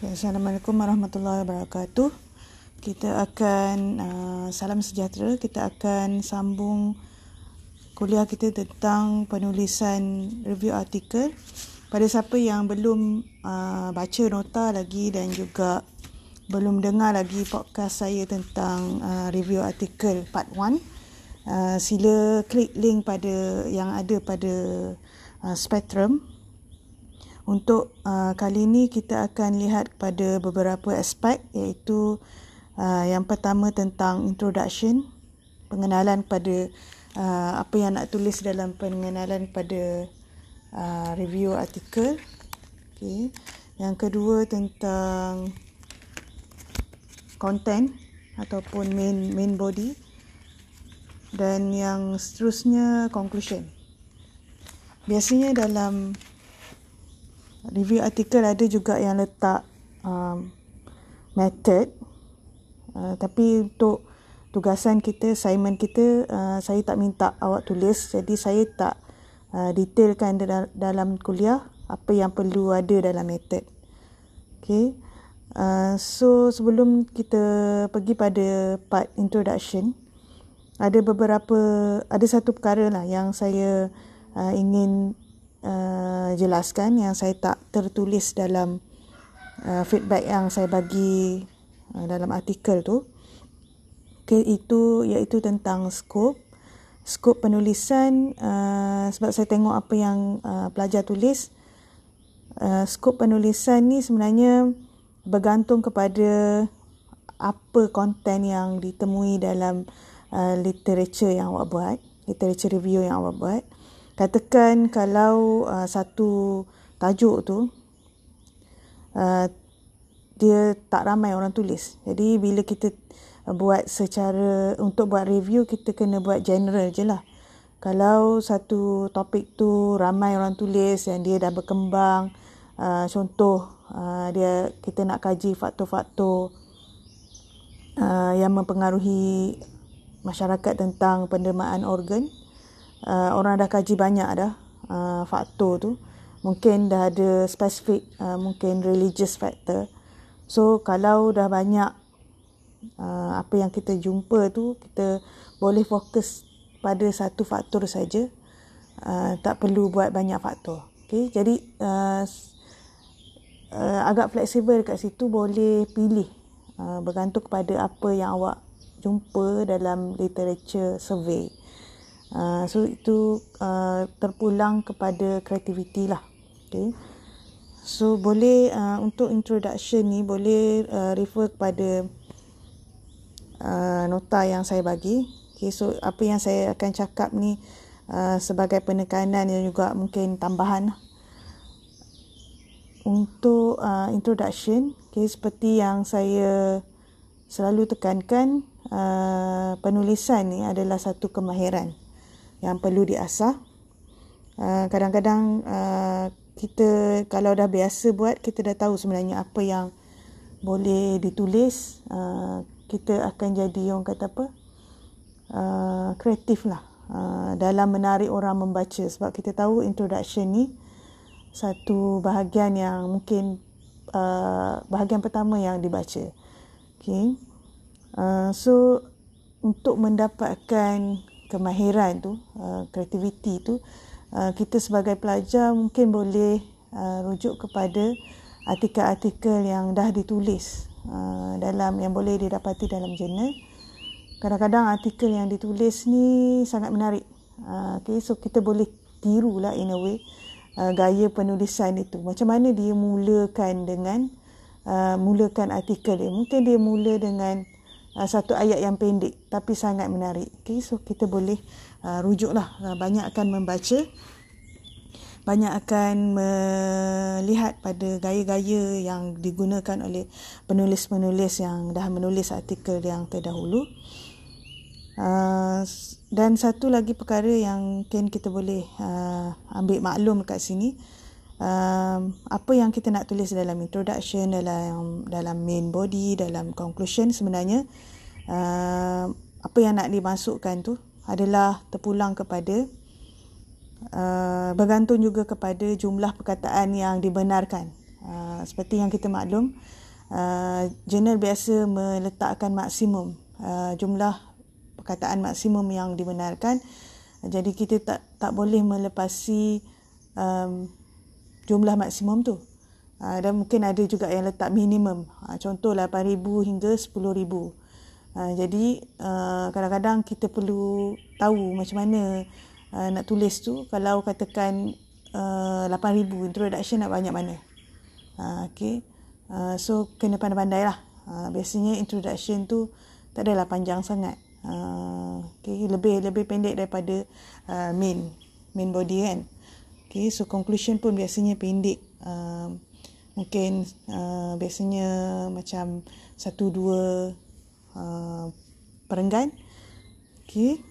Okay, Assalamualaikum warahmatullahi wabarakatuh. Kita akan uh, salam sejahtera. Kita akan sambung kuliah kita tentang penulisan review artikel. Pada siapa yang belum uh, baca nota lagi dan juga belum dengar lagi podcast saya tentang uh, review artikel part 1, uh, sila klik link pada yang ada pada uh, Spectrum untuk uh, kali ini kita akan lihat pada beberapa aspek iaitu uh, yang pertama tentang introduction, pengenalan pada uh, apa yang nak tulis dalam pengenalan pada uh, review artikel. Okay. Yang kedua tentang content ataupun main main body dan yang seterusnya conclusion. Biasanya dalam review artikel ada juga yang letak um, method. Uh, tapi untuk tugasan kita assignment kita uh, saya tak minta awak tulis. Jadi saya tak uh, detailkan dalam kuliah apa yang perlu ada dalam method. Okay. Uh, so sebelum kita pergi pada part introduction ada beberapa ada satu perkara lah yang saya uh, ingin uh, jelaskan yang saya tak tertulis dalam uh, feedback yang saya bagi uh, dalam artikel tu. Okay, itu iaitu tentang skop. Skop penulisan uh, sebab saya tengok apa yang uh, pelajar tulis. Uh, skop penulisan ni sebenarnya bergantung kepada apa konten yang ditemui dalam uh, literature yang awak buat, literature review yang awak buat katakan kalau uh, satu tajuk tu uh, dia tak ramai orang tulis. Jadi bila kita buat secara untuk buat review kita kena buat general je lah. Kalau satu topik tu ramai orang tulis dan dia dah berkembang, uh, contoh uh, dia kita nak kaji faktor-faktor uh, yang mempengaruhi masyarakat tentang pendermaan organ, uh, orang dah kaji banyak dah uh, faktor tu. Mungkin dah ada spesifik uh, mungkin religious factor. So kalau dah banyak uh, apa yang kita jumpa tu kita boleh fokus pada satu faktor saja uh, tak perlu buat banyak faktor. Okay? jadi uh, uh, agak fleksibel kat situ boleh pilih uh, bergantung kepada apa yang awak jumpa dalam literature survey Uh, so itu uh, terpulang kepada kreativiti lah. Okay. So boleh uh, untuk introduction ni boleh uh, refer kepada uh, nota yang saya bagi. Okay, so apa yang saya akan cakap ni uh, sebagai penekanan dan juga mungkin tambahan. Untuk uh, introduction, okay, seperti yang saya selalu tekankan, uh, penulisan ni adalah satu kemahiran yang perlu diasah. Uh, kadang-kadang uh, kita kalau dah biasa buat kita dah tahu sebenarnya apa yang boleh ditulis. Uh, kita akan jadi orang kata apa? Kreatif uh, lah. Uh, dalam menarik orang membaca. Sebab kita tahu introduction ni satu bahagian yang mungkin uh, bahagian pertama yang dibaca. Okay. uh, so untuk mendapatkan kemahiran tu, kreativiti uh, tu, uh, kita sebagai pelajar mungkin boleh uh, rujuk kepada artikel-artikel yang dah ditulis uh, dalam yang boleh didapati dalam jurnal. Kadang-kadang artikel yang ditulis ni sangat menarik. Uh, okay, so kita boleh tirulah in a way uh, gaya penulisan itu. Macam mana dia mulakan dengan uh, mulakan artikel dia. Mungkin dia mula dengan uh, satu ayat yang pendek tapi sangat menarik. Okay, so kita boleh uh, rujuklah uh, banyak akan membaca banyak akan melihat pada gaya-gaya yang digunakan oleh penulis-penulis yang dah menulis artikel yang terdahulu. Uh, dan satu lagi perkara yang mungkin kita boleh uh, ambil maklum kat sini um, apa yang kita nak tulis dalam introduction dalam dalam main body dalam conclusion sebenarnya uh, apa yang nak dimasukkan tu adalah terpulang kepada uh, bergantung juga kepada jumlah perkataan yang dibenarkan Uh, seperti yang kita maklum, uh, jurnal biasa meletakkan maksimum uh, jumlah perkataan maksimum yang dibenarkan. Jadi kita tak tak boleh melepasi um, jumlah maksimum tu. Uh, dan mungkin ada juga yang letak minimum. Uh, contoh 8,000 hingga 10,000. Uh, jadi uh, kadang-kadang kita perlu tahu macam mana uh, nak tulis tu. Kalau katakan uh, 8,000 introduction nak banyak mana. Okay. Uh, so kena pandai-pandai lah. Biasanya introduction tu tak adalah panjang sangat. Uh, okay. Lebih lebih pendek daripada uh, main main body kan. Okay. So conclusion pun biasanya pendek. Uh, mungkin uh, biasanya macam satu dua uh, perenggan. Okay.